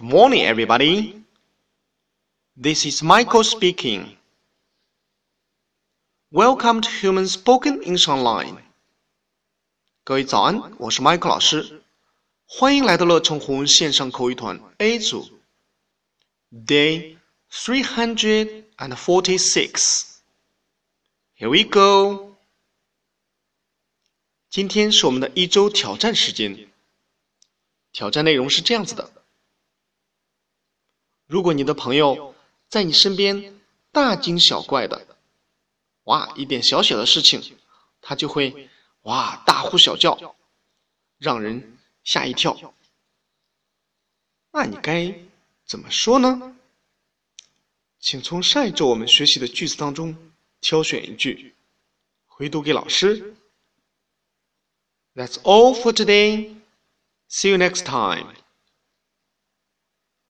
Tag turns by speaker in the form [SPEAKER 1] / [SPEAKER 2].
[SPEAKER 1] Good morning, everybody. This is Michael speaking. Welcome to Human Spoken English Online. 各位早安，我是 Michael 老师，欢迎来到乐成红线上口语团 A 组。Day three hundred and forty-six. Here we go. 今天是我们的一周挑战时间。挑战内容是这样子的： 如果你的朋友在你身边大惊小怪的，哇，一点小小的事情，他就会哇大呼小叫，让人吓一跳。那你该怎么说呢？请从上一周我们学习的句子当中挑选一句，回读给老师。That's all for today. See you next time.